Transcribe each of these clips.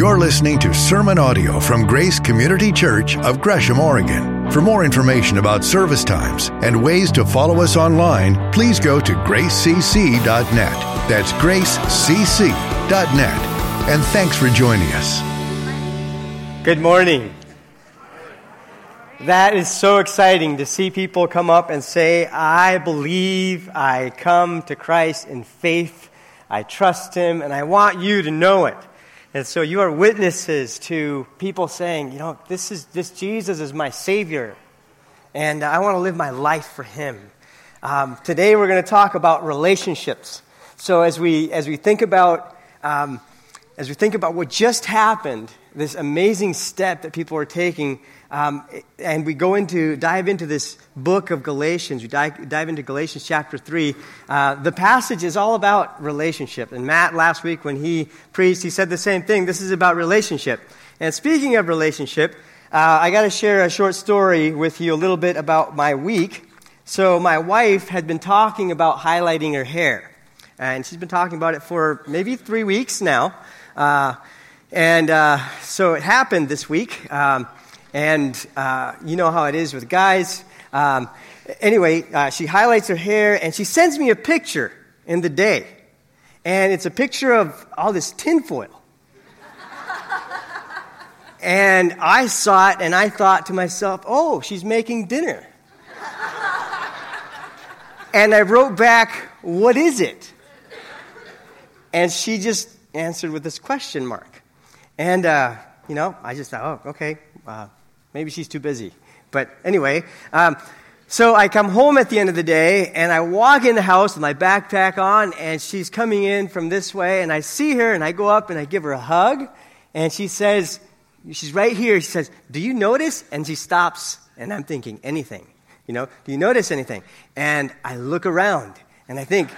You're listening to sermon audio from Grace Community Church of Gresham, Oregon. For more information about service times and ways to follow us online, please go to gracecc.net. That's gracecc.net. And thanks for joining us. Good morning. That is so exciting to see people come up and say, I believe, I come to Christ in faith, I trust Him, and I want you to know it. And so you are witnesses to people saying, you know, this is this Jesus is my Savior, and I want to live my life for Him. Um, today we're going to talk about relationships. So as we as we think about um, as we think about what just happened, this amazing step that people are taking um, and we go into, dive into this book of Galatians. We dive, dive into Galatians chapter 3. Uh, the passage is all about relationship. And Matt, last week when he preached, he said the same thing. This is about relationship. And speaking of relationship, uh, I got to share a short story with you a little bit about my week. So, my wife had been talking about highlighting her hair. And she's been talking about it for maybe three weeks now. Uh, and uh, so it happened this week. Um, and uh, you know how it is with guys. Um, anyway, uh, she highlights her hair and she sends me a picture in the day. And it's a picture of all this tinfoil. and I saw it and I thought to myself, oh, she's making dinner. and I wrote back, what is it? And she just answered with this question mark. And, uh, you know, I just thought, oh, okay, uh, Maybe she's too busy. But anyway, um, so I come home at the end of the day and I walk in the house with my backpack on and she's coming in from this way and I see her and I go up and I give her a hug and she says, she's right here. She says, Do you notice? And she stops and I'm thinking, anything. You know, do you notice anything? And I look around and I think,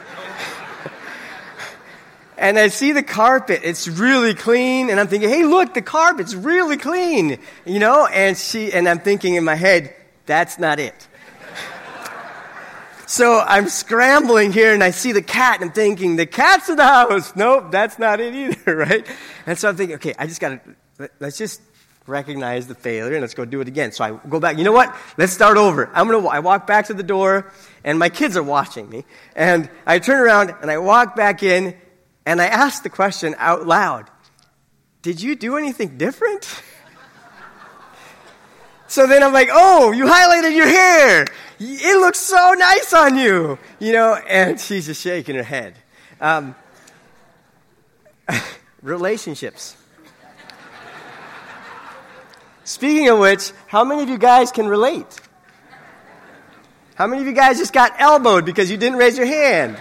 and I see the carpet. It's really clean. And I'm thinking, hey, look, the carpet's really clean. You know? And she, and I'm thinking in my head, that's not it. so I'm scrambling here and I see the cat and I'm thinking, the cat's in the house. Nope, that's not it either, right? And so I'm thinking, okay, I just gotta, let's just recognize the failure and let's go do it again. So I go back, you know what? Let's start over. I'm gonna, I walk back to the door and my kids are watching me. And I turn around and I walk back in and I asked the question out loud Did you do anything different? so then I'm like, Oh, you highlighted your hair. It looks so nice on you. You know, and she's just shaking her head. Um, relationships. Speaking of which, how many of you guys can relate? How many of you guys just got elbowed because you didn't raise your hand?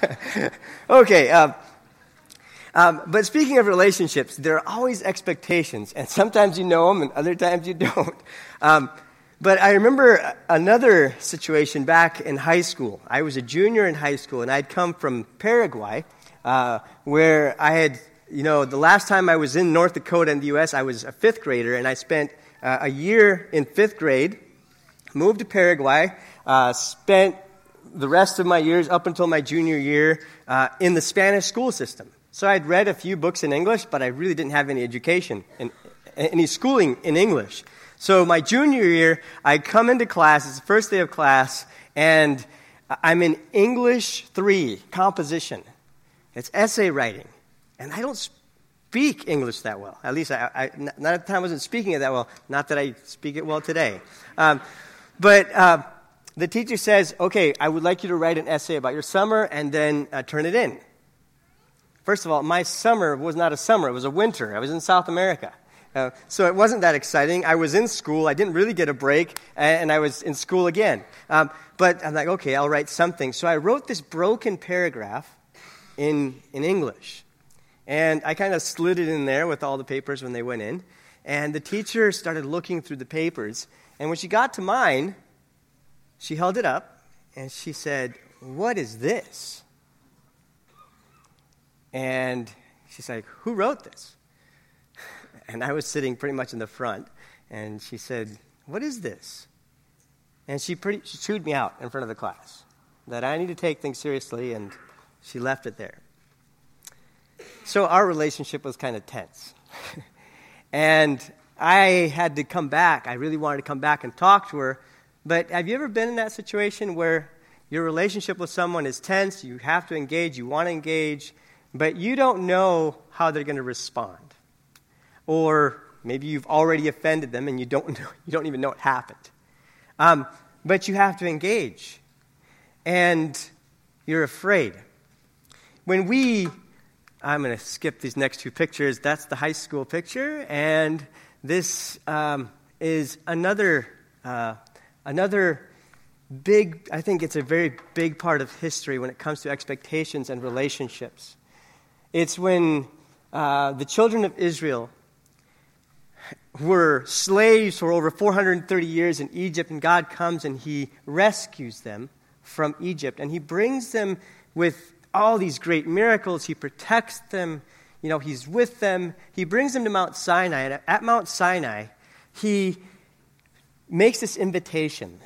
okay. Um, um, but speaking of relationships, there are always expectations, and sometimes you know them, and other times you don't. Um, but I remember another situation back in high school. I was a junior in high school, and I'd come from Paraguay, uh, where I had, you know, the last time I was in North Dakota in the U.S., I was a fifth grader, and I spent uh, a year in fifth grade, moved to Paraguay, uh, spent the rest of my years up until my junior year uh, in the Spanish school system. So I'd read a few books in English, but I really didn't have any education, in, any schooling in English. So my junior year, I come into class, it's the first day of class, and I'm in English 3, composition. It's essay writing. And I don't speak English that well. At least I, I not at the time I wasn't speaking it that well. Not that I speak it well today. Um, but uh, the teacher says, okay, I would like you to write an essay about your summer and then uh, turn it in. First of all, my summer was not a summer, it was a winter. I was in South America. Uh, so it wasn't that exciting. I was in school. I didn't really get a break, and I was in school again. Um, but I'm like, okay, I'll write something. So I wrote this broken paragraph in, in English. And I kind of slid it in there with all the papers when they went in. And the teacher started looking through the papers. And when she got to mine, she held it up and she said, What is this? And she's like, Who wrote this? And I was sitting pretty much in the front. And she said, What is this? And she, pretty, she chewed me out in front of the class that I need to take things seriously, and she left it there. So our relationship was kind of tense. and I had to come back. I really wanted to come back and talk to her. But have you ever been in that situation where your relationship with someone is tense, you have to engage, you want to engage, but you don't know how they're going to respond? Or maybe you've already offended them and you don't, know, you don't even know it happened. Um, but you have to engage. And you're afraid. When we, I'm going to skip these next two pictures. That's the high school picture, and this um, is another, uh, another big, I think it's a very big part of history when it comes to expectations and relationships. It's when uh, the children of Israel were slaves for over 430 years in Egypt, and God comes and He rescues them from Egypt. And He brings them with all these great miracles. He protects them, you know, He's with them. He brings them to Mount Sinai. And at Mount Sinai, He makes this invitation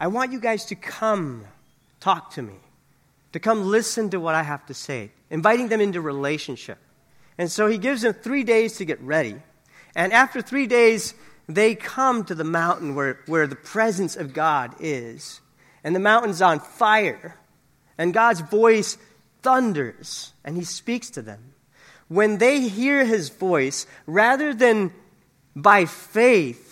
I want you guys to come talk to me, to come listen to what I have to say, inviting them into relationship. And so He gives them three days to get ready. And after three days, they come to the mountain where, where the presence of God is. And the mountain's on fire. And God's voice thunders, and he speaks to them. When they hear his voice, rather than by faith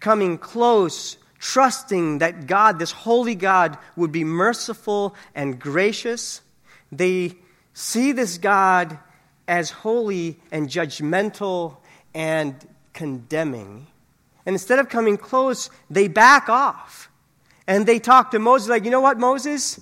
coming close, trusting that God, this holy God, would be merciful and gracious, they see this God as holy and judgmental and condemning. And instead of coming close, they back off. And they talk to Moses, like, you know what, Moses?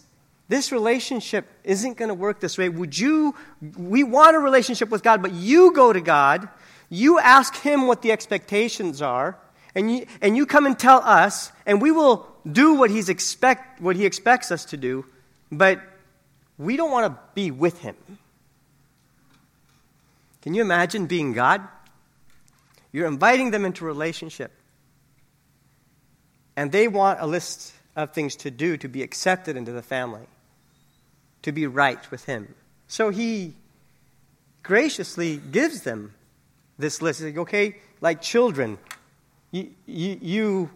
This relationship isn't going to work this way. Would you, we want a relationship with God, but you go to God, you ask Him what the expectations are, and you, and you come and tell us, and we will do what, he's expect, what He expects us to do, but we don't want to be with Him. Can you imagine being God? You're inviting them into relationship. And they want a list of things to do to be accepted into the family, to be right with Him. So He graciously gives them this list. Like, okay, like children, you, you, you,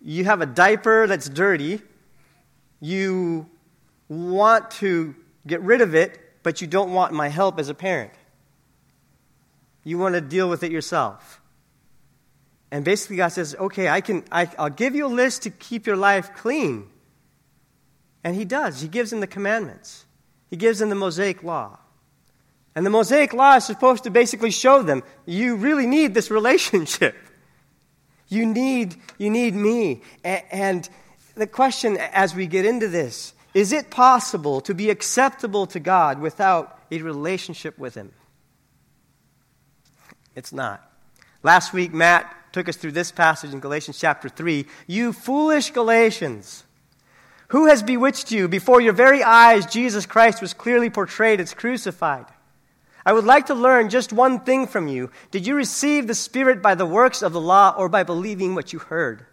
you have a diaper that's dirty. You want to get rid of it, but you don't want my help as a parent. You want to deal with it yourself. And basically, God says, okay, I can, I, I'll give you a list to keep your life clean. And He does. He gives them the commandments, He gives them the Mosaic Law. And the Mosaic Law is supposed to basically show them you really need this relationship. You need, you need me. And the question as we get into this is it possible to be acceptable to God without a relationship with Him? It's not. Last week, Matt took us through this passage in Galatians chapter 3. You foolish Galatians, who has bewitched you? Before your very eyes, Jesus Christ was clearly portrayed as crucified. I would like to learn just one thing from you. Did you receive the Spirit by the works of the law or by believing what you heard?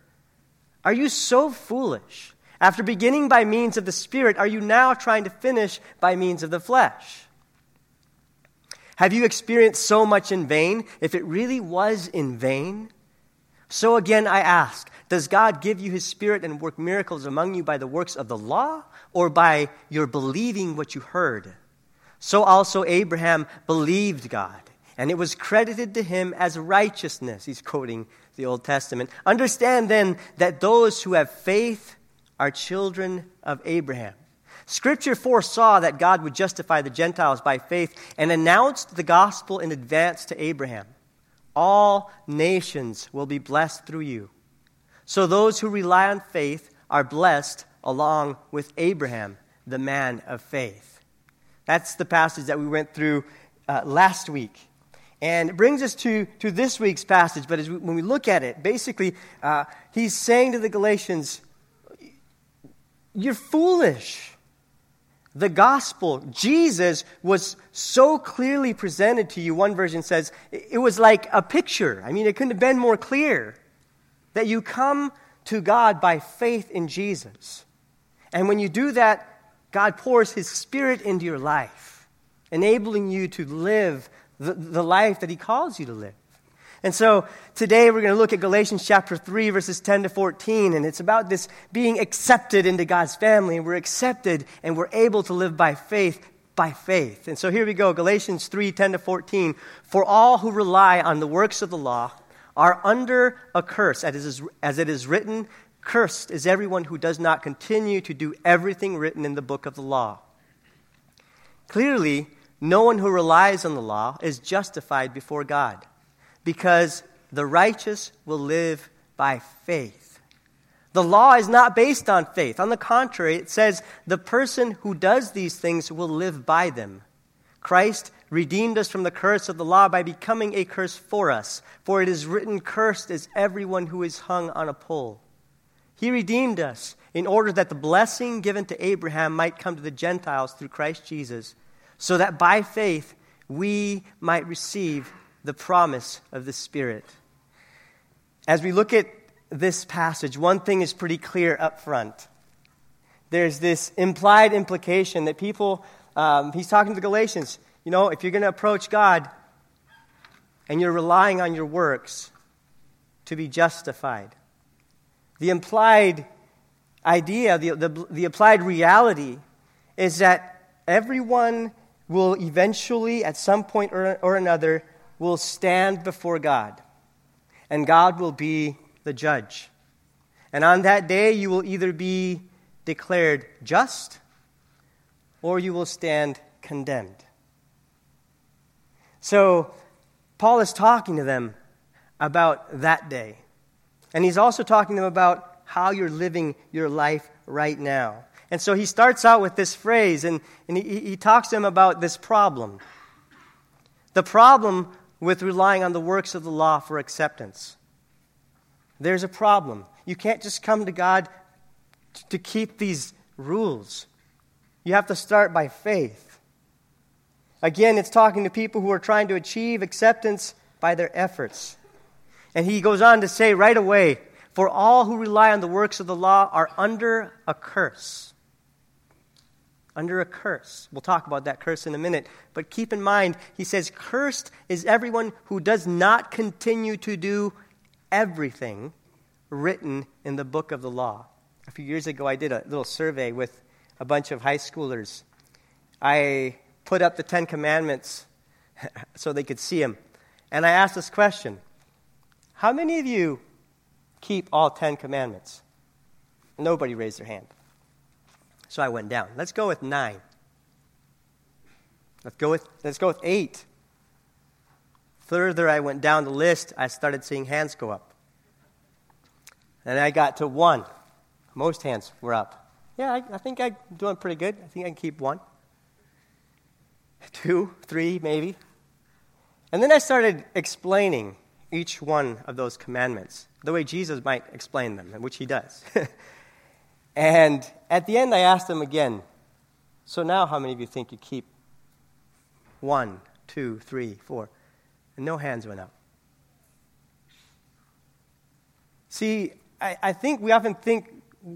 Are you so foolish? After beginning by means of the Spirit, are you now trying to finish by means of the flesh? Have you experienced so much in vain if it really was in vain? So again, I ask Does God give you his Spirit and work miracles among you by the works of the law or by your believing what you heard? So also Abraham believed God, and it was credited to him as righteousness. He's quoting the Old Testament. Understand then that those who have faith are children of Abraham. Scripture foresaw that God would justify the Gentiles by faith and announced the gospel in advance to Abraham. All nations will be blessed through you. So those who rely on faith are blessed along with Abraham, the man of faith. That's the passage that we went through uh, last week. And it brings us to, to this week's passage. But we, when we look at it, basically, uh, he's saying to the Galatians, You're foolish the gospel, Jesus, was so clearly presented to you. One version says it was like a picture. I mean, it couldn't have been more clear that you come to God by faith in Jesus. And when you do that, God pours his spirit into your life. enabling you to live the, the life that He calls you to live. And so today we're going to look at Galatians chapter 3, verses 10 to 14, and it's about this being accepted into God's family. And we're accepted and we're able to live by faith, by faith. And so here we go Galatians 3, 10 to 14. For all who rely on the works of the law are under a curse, as it is written, Cursed is everyone who does not continue to do everything written in the book of the law. Clearly, no one who relies on the law is justified before God, because the righteous will live by faith. The law is not based on faith. On the contrary, it says the person who does these things will live by them. Christ redeemed us from the curse of the law by becoming a curse for us. For it is written, Cursed is everyone who is hung on a pole. He redeemed us in order that the blessing given to Abraham might come to the Gentiles through Christ Jesus, so that by faith we might receive the promise of the Spirit. As we look at this passage, one thing is pretty clear up front. There's this implied implication that people, um, he's talking to the Galatians, you know, if you're going to approach God and you're relying on your works to be justified, the implied idea, the, the, the applied reality, is that everyone will eventually, at some point or, or another, will stand before God. And God will be the judge. And on that day, you will either be declared just or you will stand condemned. So, Paul is talking to them about that day. And he's also talking to them about how you're living your life right now. And so he starts out with this phrase, and, and he, he talks to them about this problem. The problem with relying on the works of the law for acceptance. There's a problem. You can't just come to God to keep these rules. You have to start by faith. Again, it's talking to people who are trying to achieve acceptance by their efforts. And he goes on to say right away, For all who rely on the works of the law are under a curse. Under a curse. We'll talk about that curse in a minute. But keep in mind, he says, Cursed is everyone who does not continue to do everything written in the book of the law. A few years ago, I did a little survey with a bunch of high schoolers. I put up the Ten Commandments so they could see them. And I asked this question how many of you keep all Ten Commandments? Nobody raised their hand. So I went down. Let's go with nine. Let's go with, let's go with eight. Further, I went down the list, I started seeing hands go up. And I got to one. Most hands were up. Yeah, I, I think I'm doing pretty good. I think I can keep one. Two, three, maybe. And then I started explaining each one of those commandments, the way Jesus might explain them, which he does. and at the end, I asked them again, So now, how many of you think you keep one, two, three, four? And no hands went up. See, I, I think we often think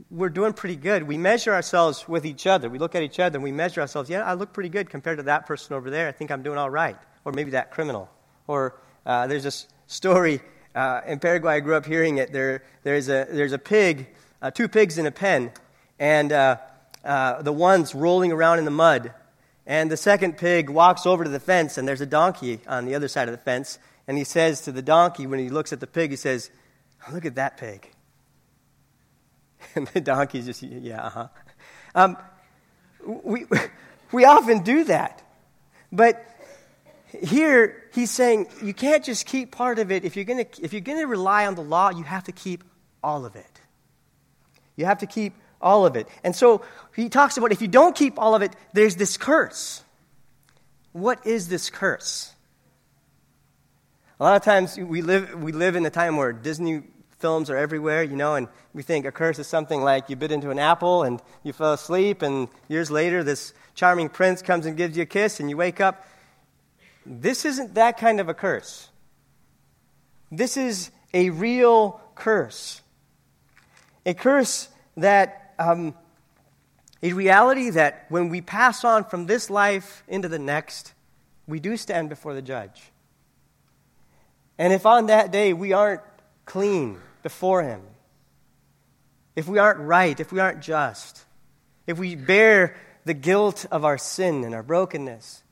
we're doing pretty good. We measure ourselves with each other. We look at each other and we measure ourselves. Yeah, I look pretty good compared to that person over there. I think I'm doing all right. Or maybe that criminal. Or uh, there's this story uh, in Paraguay. I grew up hearing it. There, there's, a, there's a pig, uh, two pigs in a pen, and uh, uh, the one's rolling around in the mud. And the second pig walks over to the fence, and there's a donkey on the other side of the fence. And he says to the donkey, when he looks at the pig, he says, Look at that pig. And the donkey's just, yeah, uh huh. Um, we, we often do that. But here, he's saying you can't just keep part of it. If you're going to if you're going to rely on the law, you have to keep all of it. You have to keep all of it. And so he talks about if you don't keep all of it, there's this curse. What is this curse? A lot of times we live, we live in a time where Disney films are everywhere, you know, and we think a curse is something like you bit into an apple and you fell asleep, and years later, this charming prince comes and gives you a kiss, and you wake up this isn't that kind of a curse. This is a real curse. A curse that um, A reality that when we pass on from this life into the next, we do stand before the judge. And if on that day we aren't clean before him, if we aren't right, if we aren't just, if we bear the guilt of our sin and our brokenness,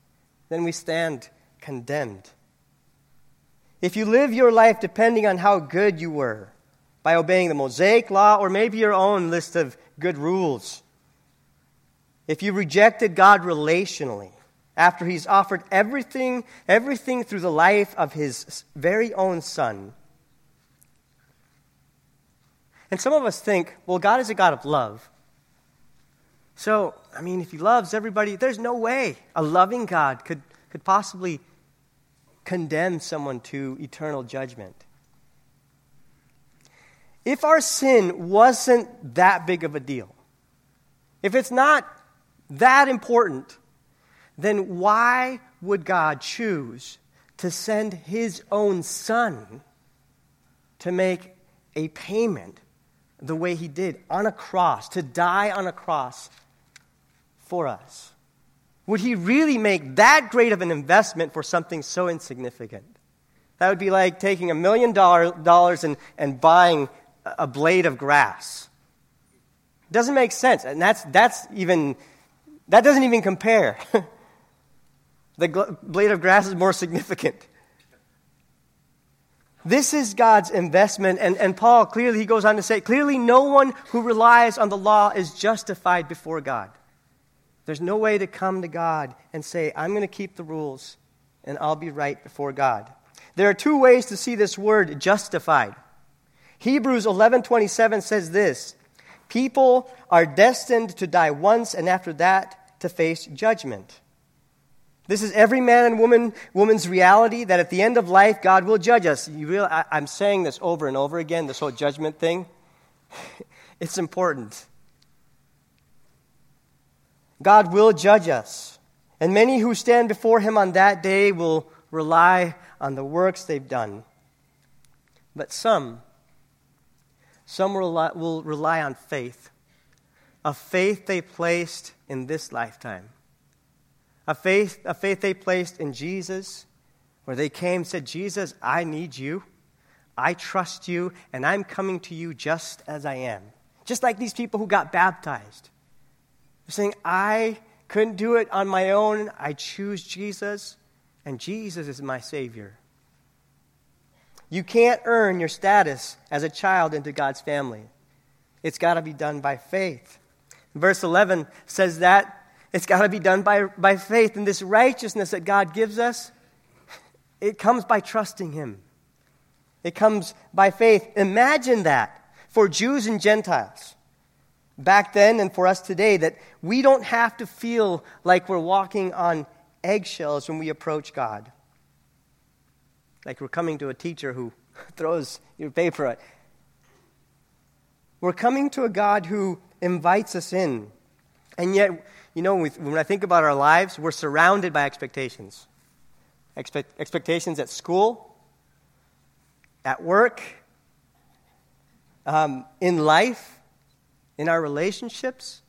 then we stand condemned. If you live your life depending on how good you were, by obeying the Mosaic law or maybe your own list of good rules, if you rejected God relationally, after he's offered everything, everything through the life of his very own son. And some of us think, well, God is a God of love. So, I mean, if he loves everybody, there's no way a loving God could, could possibly condemn someone to eternal judgment. If our sin wasn't that big of a deal, if it's not that important, then why would God choose to send his own son to make a payment the way he did on a cross, to die on a cross for us? Would he really make that great of an investment for something so insignificant? That would be like taking a million dollars and, and buying a blade of grass. It doesn't make sense. And that's, that's even, that doesn't even compare. the gl- blade of grass is more significant. This is God's investment, and, and Paul clearly, he goes on to say, clearly, no one who relies on the law is justified before God. There's no way to come to God and say, I'm going to keep the rules and I'll be right before God. There are two ways to see this word justified. Hebrews 11:27 says this, people are destined to die once and after that to face judgment. This is every man and woman woman's reality that at the end of life God will judge us. You I, I'm saying this over and over again, this whole judgment thing. it's important. God will judge us, and many who stand before him on that day will rely on the works they've done. But some, some will rely, on faith, a faith they placed in this lifetime a faith, a faith they placed in Jesus, where they came and said, Jesus, I need you. I trust you, and I'm coming to you just as I am. Just like these people who got baptized. They're saying, I couldn't do it on my own. I choose Jesus, and Jesus is my Savior. You can't earn your status as a child into God's family. It's got to be done by faith. Verse 11 says that it's got to be done by, by faith. And this righteousness that God gives us, it comes by trusting Him. It comes by faith. Imagine that for Jews and Gentiles back then and for us today, that we don't have to feel like we're walking on eggshells when we approach God. Like we're coming to a teacher who throws your paper at. We're coming to a God who invites us in. And yet, you know, when I think about our lives, we're surrounded by expectations. Expect, expectations at school, at work, um, in life, in our relationships.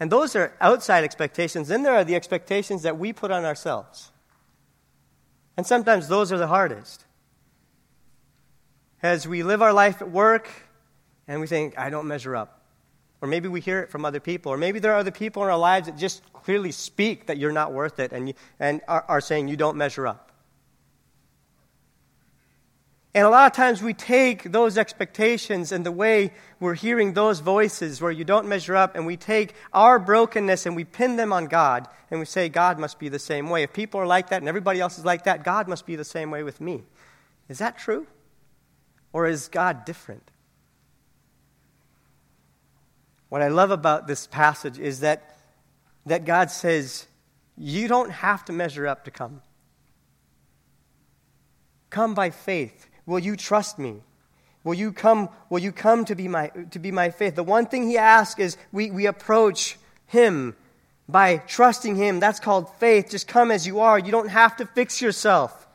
And those are outside expectations. Then there are the expectations that we put on ourselves. And sometimes those are the hardest. As we live our life at work and we think, I don't measure up. Or maybe we hear it from other people. Or maybe there are other people in our lives that just clearly speak that you're not worth it and, you, and are, are saying you don't measure up. And a lot of times we take those expectations and the way we're hearing those voices where you don't measure up, and we take our brokenness and we pin them on God, and we say, God must be the same way. If people are like that and everybody else is like that, God must be the same way with me. Is that true? Or is God different? What I love about this passage is that, that God says, You don't have to measure up to come. Come by faith. Will you trust me? Will you come, will you come to, be my, to be my faith? The one thing he asks is we, we approach him by trusting him. That's called faith. Just come as you are. You don't have to fix yourself.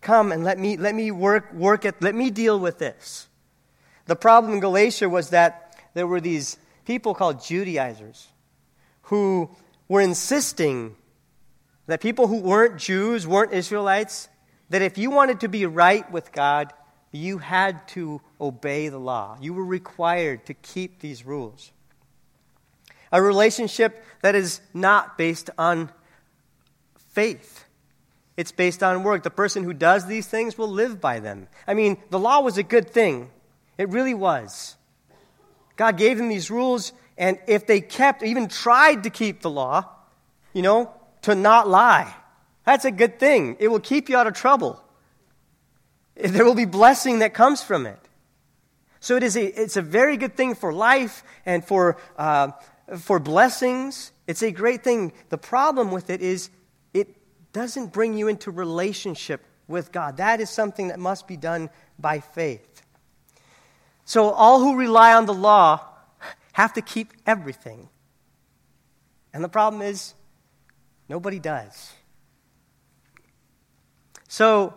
Come and let me, let me work, work it. Let me deal with this. The problem in Galatia was that there were these people called Judaizers who were insisting that people who weren't Jews, weren't Israelites, that if you wanted to be right with God, you had to obey the law. You were required to keep these rules. A relationship that is not based on faith. It's based on work. The person who does these things will live by them. I mean, the law was a good thing. It really was. God gave them these rules, and if they kept, even tried to keep the law, you know, to not lie, that's a good thing. It will keep you out of trouble. There will be blessing that comes from it. So it is a, it's a very good thing for life and for, uh, for blessings. It's a great thing. The problem with it is it doesn't bring you into relationship with God. That is something that must be done by faith. So all who rely on the law have to keep everything. And the problem is, nobody does. So,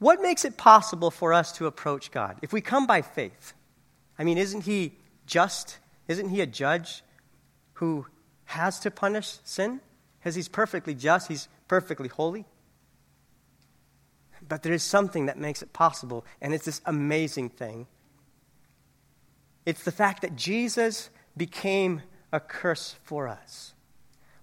what makes it possible for us to approach God? If we come by faith, I mean, isn't He just? Isn't He a judge who has to punish sin? Because He's perfectly just, He's perfectly holy. But there is something that makes it possible, and it's this amazing thing. It's the fact that Jesus became a curse for us.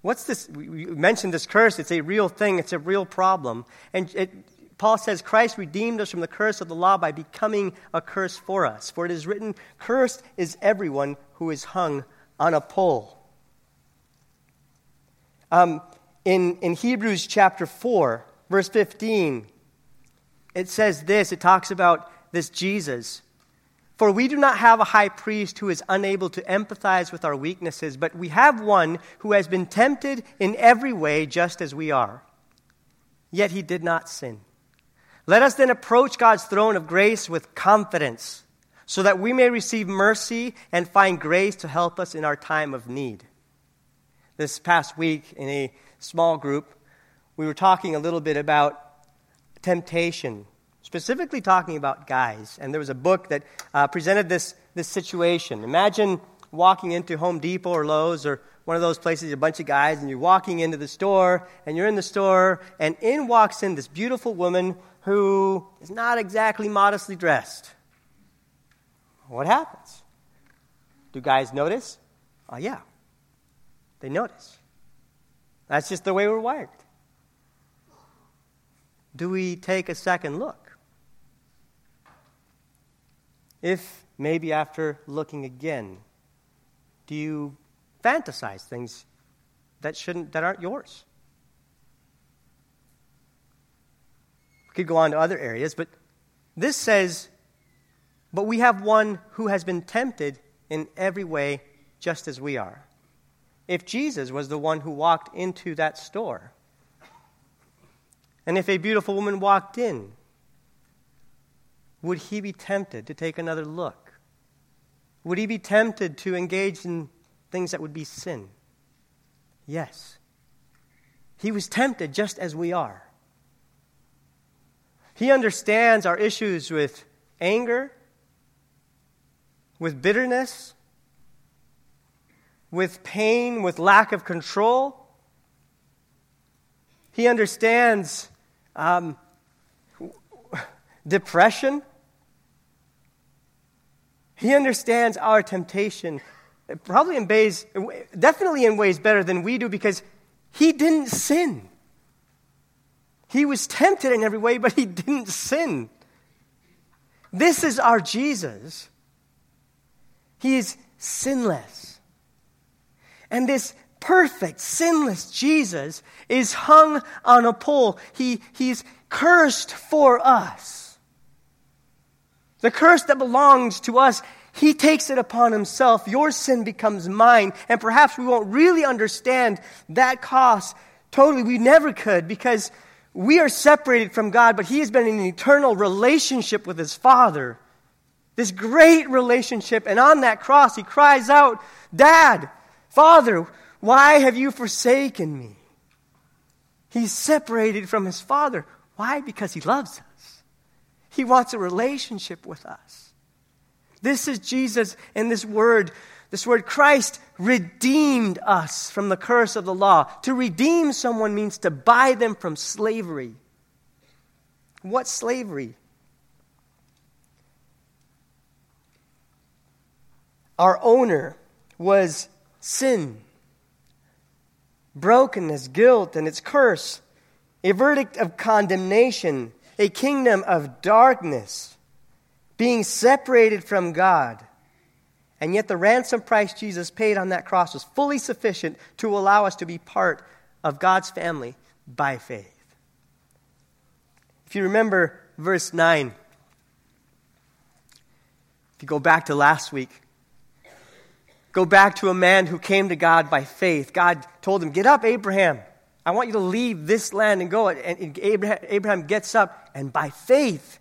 What's this? We mentioned this curse. It's a real thing, it's a real problem. And it, Paul says, Christ redeemed us from the curse of the law by becoming a curse for us. For it is written, Cursed is everyone who is hung on a pole. Um, in, in Hebrews chapter 4, verse 15, it says this it talks about this Jesus. For we do not have a high priest who is unable to empathize with our weaknesses, but we have one who has been tempted in every way just as we are. Yet he did not sin. Let us then approach God's throne of grace with confidence, so that we may receive mercy and find grace to help us in our time of need. This past week, in a small group, we were talking a little bit about temptation, specifically talking about guys. And there was a book that uh, presented this, this situation. Imagine walking into Home Depot or Lowe's or one of those places, a bunch of guys, and you're walking into the store, and you're in the store, and in walks in this beautiful woman who is not exactly modestly dressed. What happens? Do guys notice? Oh, yeah. They notice. That's just the way we're wired. Do we take a second look? If maybe after looking again, do you fantasize things that shouldn't that aren't yours? We could go on to other areas, but this says, But we have one who has been tempted in every way just as we are. If Jesus was the one who walked into that store, and if a beautiful woman walked in, would he be tempted to take another look? Would he be tempted to engage in things that would be sin? Yes. He was tempted just as we are. He understands our issues with anger, with bitterness, with pain, with lack of control. He understands um, depression. He understands our temptation, probably in ways, definitely in ways better than we do because he didn't sin. He was tempted in every way, but he didn't sin. This is our Jesus. He is sinless. And this perfect, sinless Jesus is hung on a pole. He, he's cursed for us. The curse that belongs to us, he takes it upon himself. Your sin becomes mine. And perhaps we won't really understand that cost totally. We never could because we are separated from God, but He has been in an eternal relationship with His Father. This great relationship. And on that cross, He cries out, Dad, Father, why have you forsaken me? He's separated from His Father. Why? Because He loves us. He wants a relationship with us. This is Jesus and this word This word Christ redeemed us from the curse of the law. To redeem someone means to buy them from slavery. What slavery? Our owner was sin, brokenness, guilt, and its curse, a verdict of condemnation, a kingdom of darkness, being separated from God. And yet, the ransom price Jesus paid on that cross was fully sufficient to allow us to be part of God's family by faith. If you remember verse 9, if you go back to last week, go back to a man who came to God by faith. God told him, Get up, Abraham. I want you to leave this land and go. And Abraham gets up, and by faith,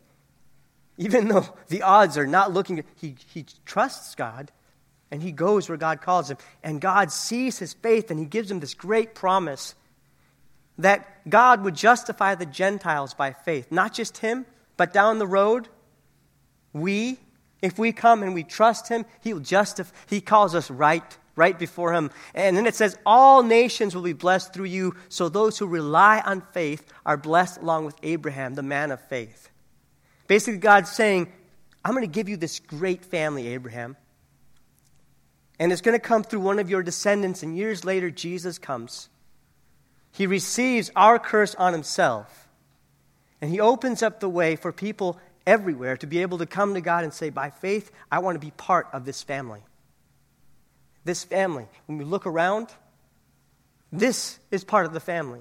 even though the odds are not looking, he, he trusts God and he goes where God calls him. And God sees his faith and he gives him this great promise that God would justify the Gentiles by faith. Not just him, but down the road, we, if we come and we trust him, he'll justify, he calls us right, right before him. And then it says, All nations will be blessed through you. So those who rely on faith are blessed along with Abraham, the man of faith. Basically, God's saying, I'm going to give you this great family, Abraham. And it's going to come through one of your descendants, and years later, Jesus comes. He receives our curse on himself, and he opens up the way for people everywhere to be able to come to God and say, By faith, I want to be part of this family. This family. When we look around, this is part of the family.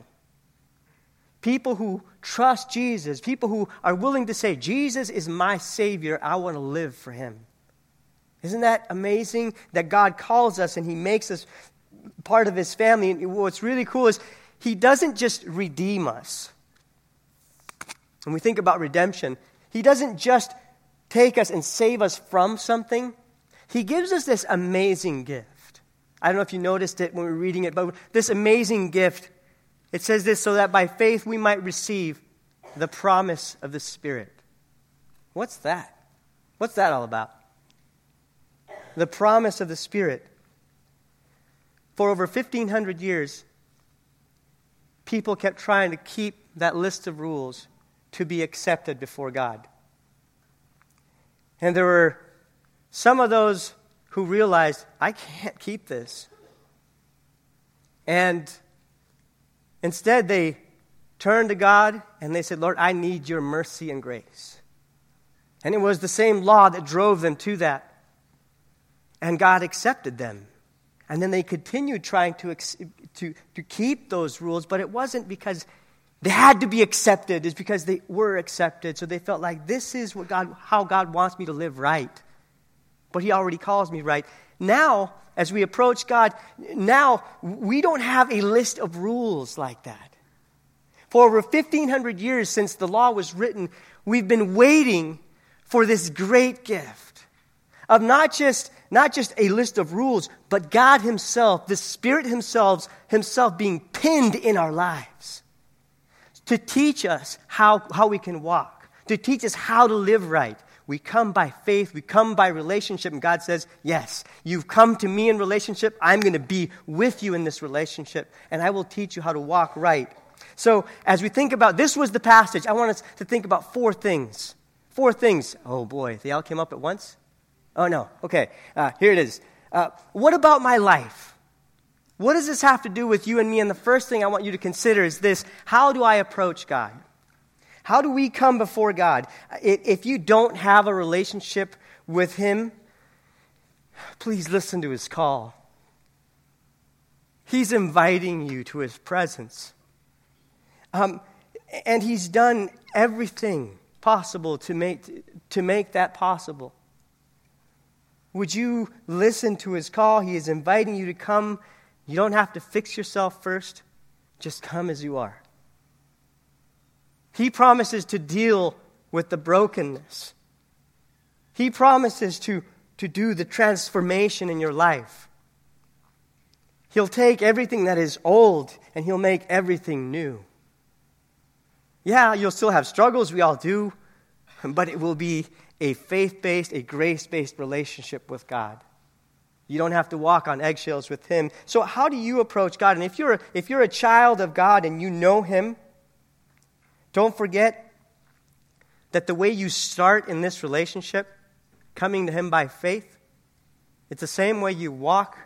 People who trust Jesus, people who are willing to say, Jesus is my Savior, I want to live for Him. Isn't that amazing that God calls us and He makes us part of His family? And what's really cool is He doesn't just redeem us. When we think about redemption, He doesn't just take us and save us from something, He gives us this amazing gift. I don't know if you noticed it when we were reading it, but this amazing gift it says this so that by faith we might receive the promise of the Spirit. What's that? What's that all about? The promise of the Spirit. For over 1,500 years, people kept trying to keep that list of rules to be accepted before God. And there were some of those who realized, I can't keep this. And Instead, they turned to God and they said, Lord, I need your mercy and grace. And it was the same law that drove them to that. And God accepted them. And then they continued trying to, to, to keep those rules, but it wasn't because they had to be accepted, it's because they were accepted. So they felt like this is what God, how God wants me to live right. But He already calls me right. Now, as we approach God, now we don't have a list of rules like that. For over 1,500 years since the law was written, we've been waiting for this great gift of not just, not just a list of rules, but God Himself, the Spirit Himself, Himself being pinned in our lives to teach us how, how we can walk, to teach us how to live right, we come by faith, we come by relationship, and God says, Yes, you've come to me in relationship. I'm going to be with you in this relationship, and I will teach you how to walk right. So, as we think about this, was the passage. I want us to think about four things. Four things. Oh boy, they all came up at once? Oh no. Okay, uh, here it is. Uh, what about my life? What does this have to do with you and me? And the first thing I want you to consider is this How do I approach God? How do we come before God? If you don't have a relationship with Him, please listen to His call. He's inviting you to His presence. Um, and He's done everything possible to make, to make that possible. Would you listen to His call? He is inviting you to come. You don't have to fix yourself first, just come as you are. He promises to deal with the brokenness. He promises to, to do the transformation in your life. He'll take everything that is old and he'll make everything new. Yeah, you'll still have struggles, we all do, but it will be a faith based, a grace based relationship with God. You don't have to walk on eggshells with Him. So, how do you approach God? And if you're, if you're a child of God and you know Him, don't forget that the way you start in this relationship, coming to Him by faith, it's the same way you walk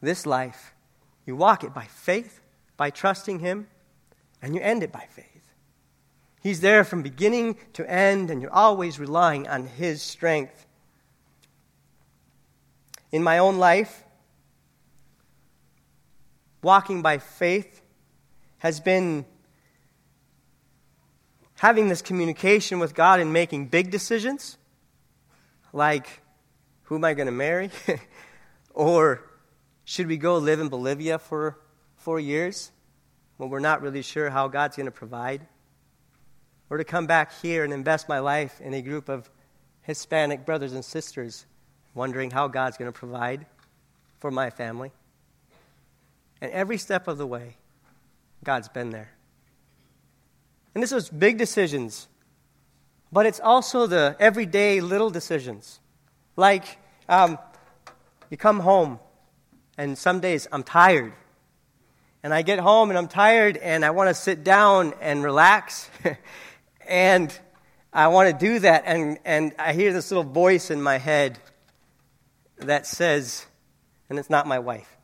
this life. You walk it by faith, by trusting Him, and you end it by faith. He's there from beginning to end, and you're always relying on His strength in my own life, walking by faith has been having this communication with God and making big decisions, like who am I going to marry? or should we go live in Bolivia for four years when we're not really sure how God's going to provide? Or to come back here and invest my life in a group of Hispanic brothers and sisters wondering how God's going to provide for my family. And every step of the way, God's been there. And this was big decisions, but it's also the everyday little decisions. Like, um, you come home, and some days I'm tired. And I get home and I'm tired, and I want to sit down and relax. and I want to do that, and, and I hear this little voice in my head that says, and it's not my wife,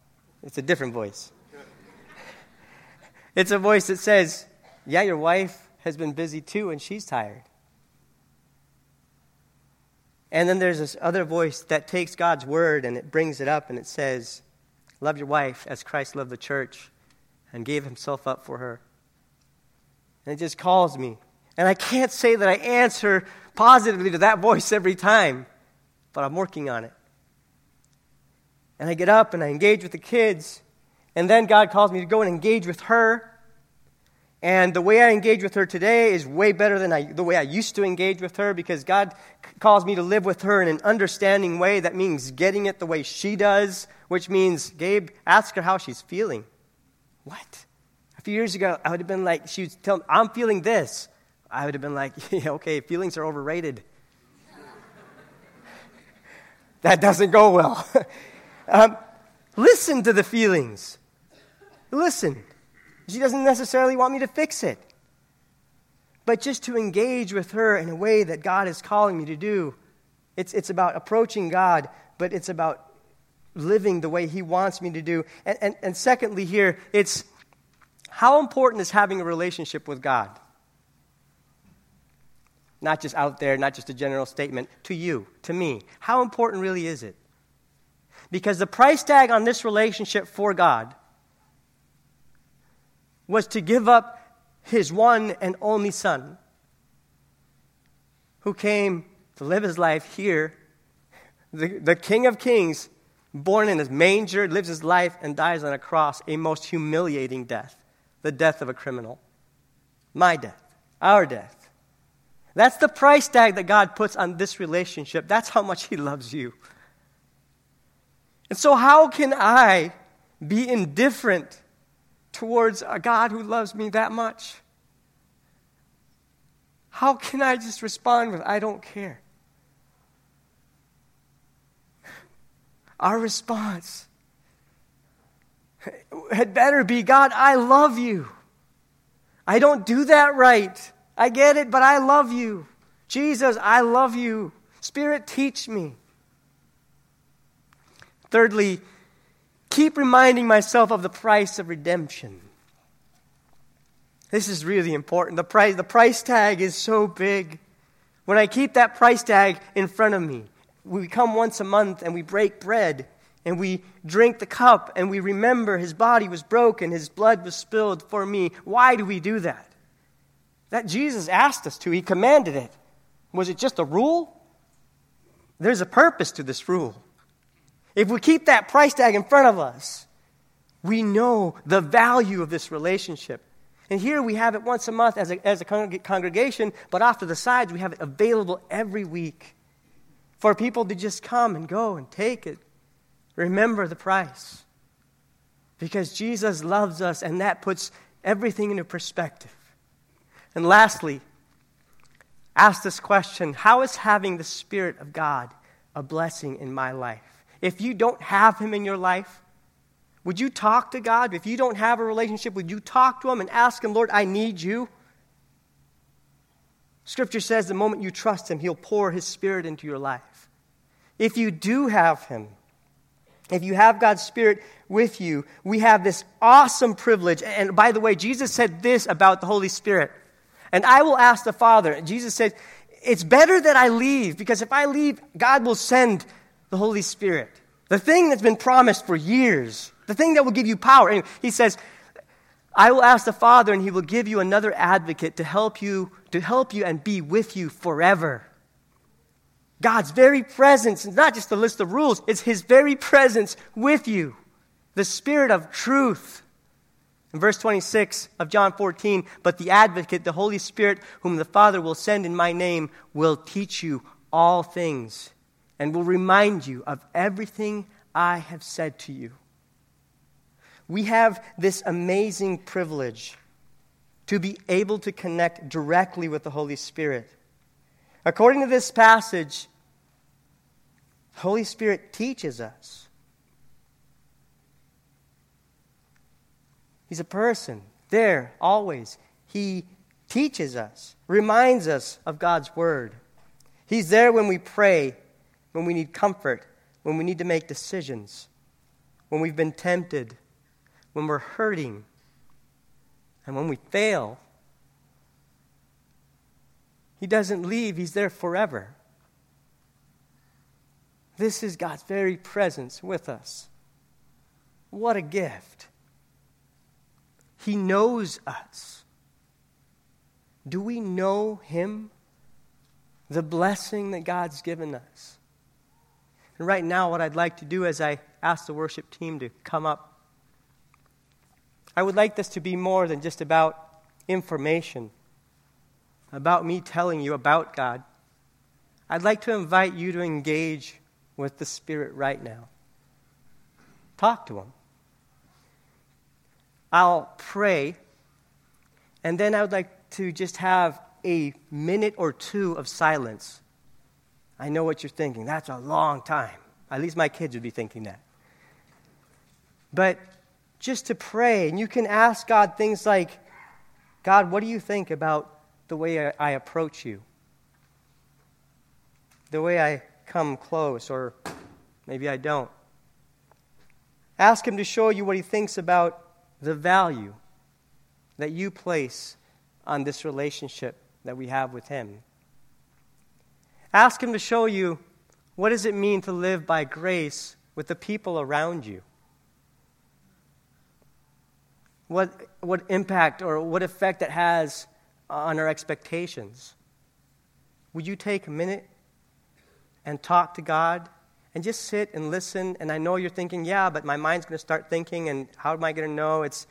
it's a different voice. It's a voice that says, Yeah, your wife has been busy too, and she's tired. And then there's this other voice that takes God's word and it brings it up and it says, Love your wife as Christ loved the church and gave himself up for her. And it just calls me. And I can't say that I answer positively to that voice every time, but I'm working on it and I get up and I engage with the kids. And then God calls me to go and engage with her. And the way I engage with her today is way better than I, the way I used to engage with her because God calls me to live with her in an understanding way. That means getting it the way she does, which means, Gabe, ask her how she's feeling. What? A few years ago, I would have been like, she would tell me, I'm feeling this. I would have been like, yeah, okay, feelings are overrated. that doesn't go well. Um, listen to the feelings. Listen. She doesn't necessarily want me to fix it. But just to engage with her in a way that God is calling me to do. It's, it's about approaching God, but it's about living the way He wants me to do. And, and, and secondly, here, it's how important is having a relationship with God? Not just out there, not just a general statement, to you, to me. How important really is it? Because the price tag on this relationship for God was to give up his one and only son who came to live his life here, the, the King of Kings, born in his manger, lives his life, and dies on a cross, a most humiliating death the death of a criminal. My death, our death. That's the price tag that God puts on this relationship. That's how much He loves you. And so, how can I be indifferent towards a God who loves me that much? How can I just respond with, I don't care? Our response had better be, God, I love you. I don't do that right. I get it, but I love you. Jesus, I love you. Spirit, teach me. Thirdly, keep reminding myself of the price of redemption. This is really important. The price, the price tag is so big. When I keep that price tag in front of me, we come once a month and we break bread and we drink the cup and we remember his body was broken, his blood was spilled for me. Why do we do that? That Jesus asked us to, he commanded it. Was it just a rule? There's a purpose to this rule. If we keep that price tag in front of us, we know the value of this relationship. And here we have it once a month as a, as a congregation, but off to the sides, we have it available every week for people to just come and go and take it. Remember the price. Because Jesus loves us, and that puts everything into perspective. And lastly, ask this question How is having the Spirit of God a blessing in my life? If you don't have Him in your life? Would you talk to God? If you don't have a relationship, would you talk to Him and ask Him, Lord, I need you? Scripture says the moment you trust Him, He'll pour His Spirit into your life. If you do have Him, if you have God's Spirit with you, we have this awesome privilege. And by the way, Jesus said this about the Holy Spirit. And I will ask the Father. Jesus said, It's better that I leave, because if I leave, God will send the Holy Spirit. The thing that's been promised for years, the thing that will give you power. He says, I will ask the Father, and he will give you another advocate to help you, to help you and be with you forever. God's very presence, is not just a list of rules, it's his very presence with you. The Spirit of truth. In verse 26 of John 14, but the advocate, the Holy Spirit, whom the Father will send in my name, will teach you all things and will remind you of everything I have said to you. We have this amazing privilege to be able to connect directly with the Holy Spirit. According to this passage, the Holy Spirit teaches us. He's a person, there, always. He teaches us, reminds us of God's Word. He's there when we pray, when we need comfort, when we need to make decisions, when we've been tempted, when we're hurting, and when we fail. He doesn't leave, He's there forever. This is God's very presence with us. What a gift. He knows us. Do we know Him? The blessing that God's given us. And right now, what I'd like to do as I ask the worship team to come up, I would like this to be more than just about information, about me telling you about God. I'd like to invite you to engage with the Spirit right now. Talk to Him. I'll pray, and then I would like to just have a minute or two of silence. I know what you're thinking. That's a long time. At least my kids would be thinking that. But just to pray, and you can ask God things like, God, what do you think about the way I, approach you? The way I come close, or maybe I don't. Ask Him to show you what He thinks about the value that you place on this relationship that we have with Him. Ask Him to show you what does it mean to live by grace with the people around you. What, what impact or what effect it has on our expectations. Would you take a minute and talk to God and just sit and listen. And I know you're thinking, yeah, but my mind's going to start thinking, and how am I going to know it's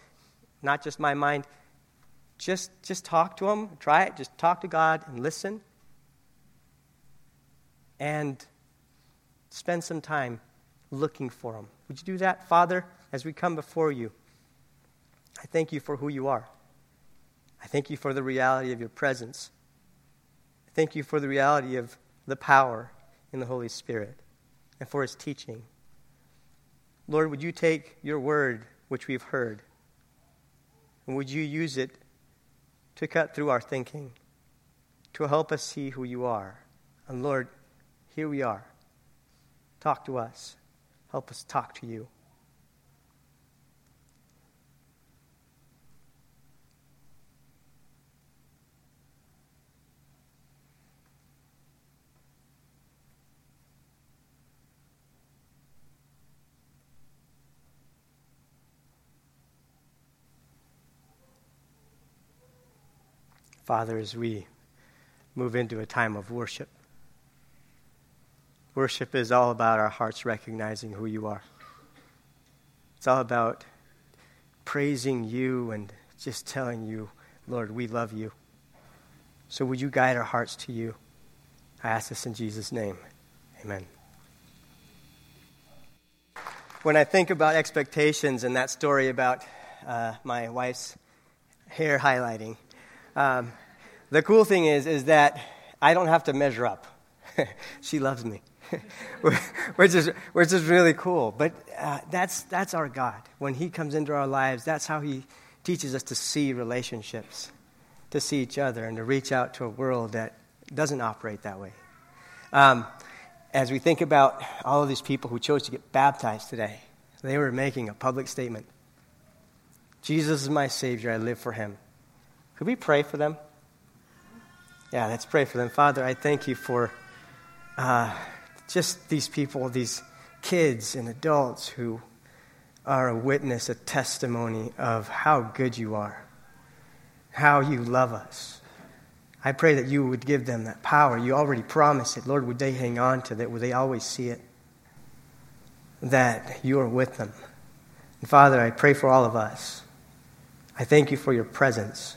not just my mind? Just, just talk to Him. Try it. Just talk to God and listen. And spend some time looking for Him. Would you do that, Father, as we come before you? I thank you for who you are. I thank you for the reality of your presence. I thank you for the reality of the power in the Holy Spirit and for his teaching. Lord, would you take your word, which we've heard, and would you use it to cut through our thinking, to help us see who you are? And Lord, here we are. Talk to us. Help us talk to you. Father, as we move into a time of worship, worship is all about our hearts recognizing who you are. It's all about praising you and just telling you, Lord, we love you. So would you guide our hearts to you? I ask this in Jesus' name. Amen. When I think about expectations and that story about uh, my wife's hair highlighting, um, the cool thing is, is that I don't have to measure up. she loves me. which, is, which is really cool. But uh, that's, that's our God. When He comes into our lives, that's how He teaches us to see relationships, to see each other, and to reach out to a world that doesn't operate that way. Um, as we think about all of these people who chose to get baptized today, they were making a public statement Jesus is my Savior, I live for Him. Could we pray for them? Yeah, let's pray for them. Father, I thank you for uh, just these people, these kids and adults who are a witness, a testimony of how good you are, how you love us. I pray that you would give them that power. You already promised it. Lord, would they hang on to that? Would they always see it? That you are with them. And Father, I pray for all of us. I thank you for your presence.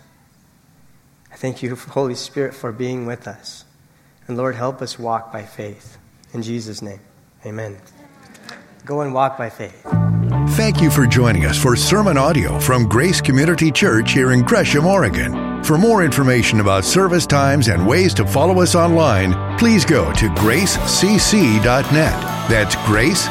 I thank you, Holy Spirit, for being with us. And Lord, help us walk by faith. In Jesus' name, amen. Go and walk by faith. Thank you for joining us for sermon audio from Grace Community Church here in Gresham, Oregon. For more information about service times and ways to follow us online, please go to gracecc.net. That's gracecc.net.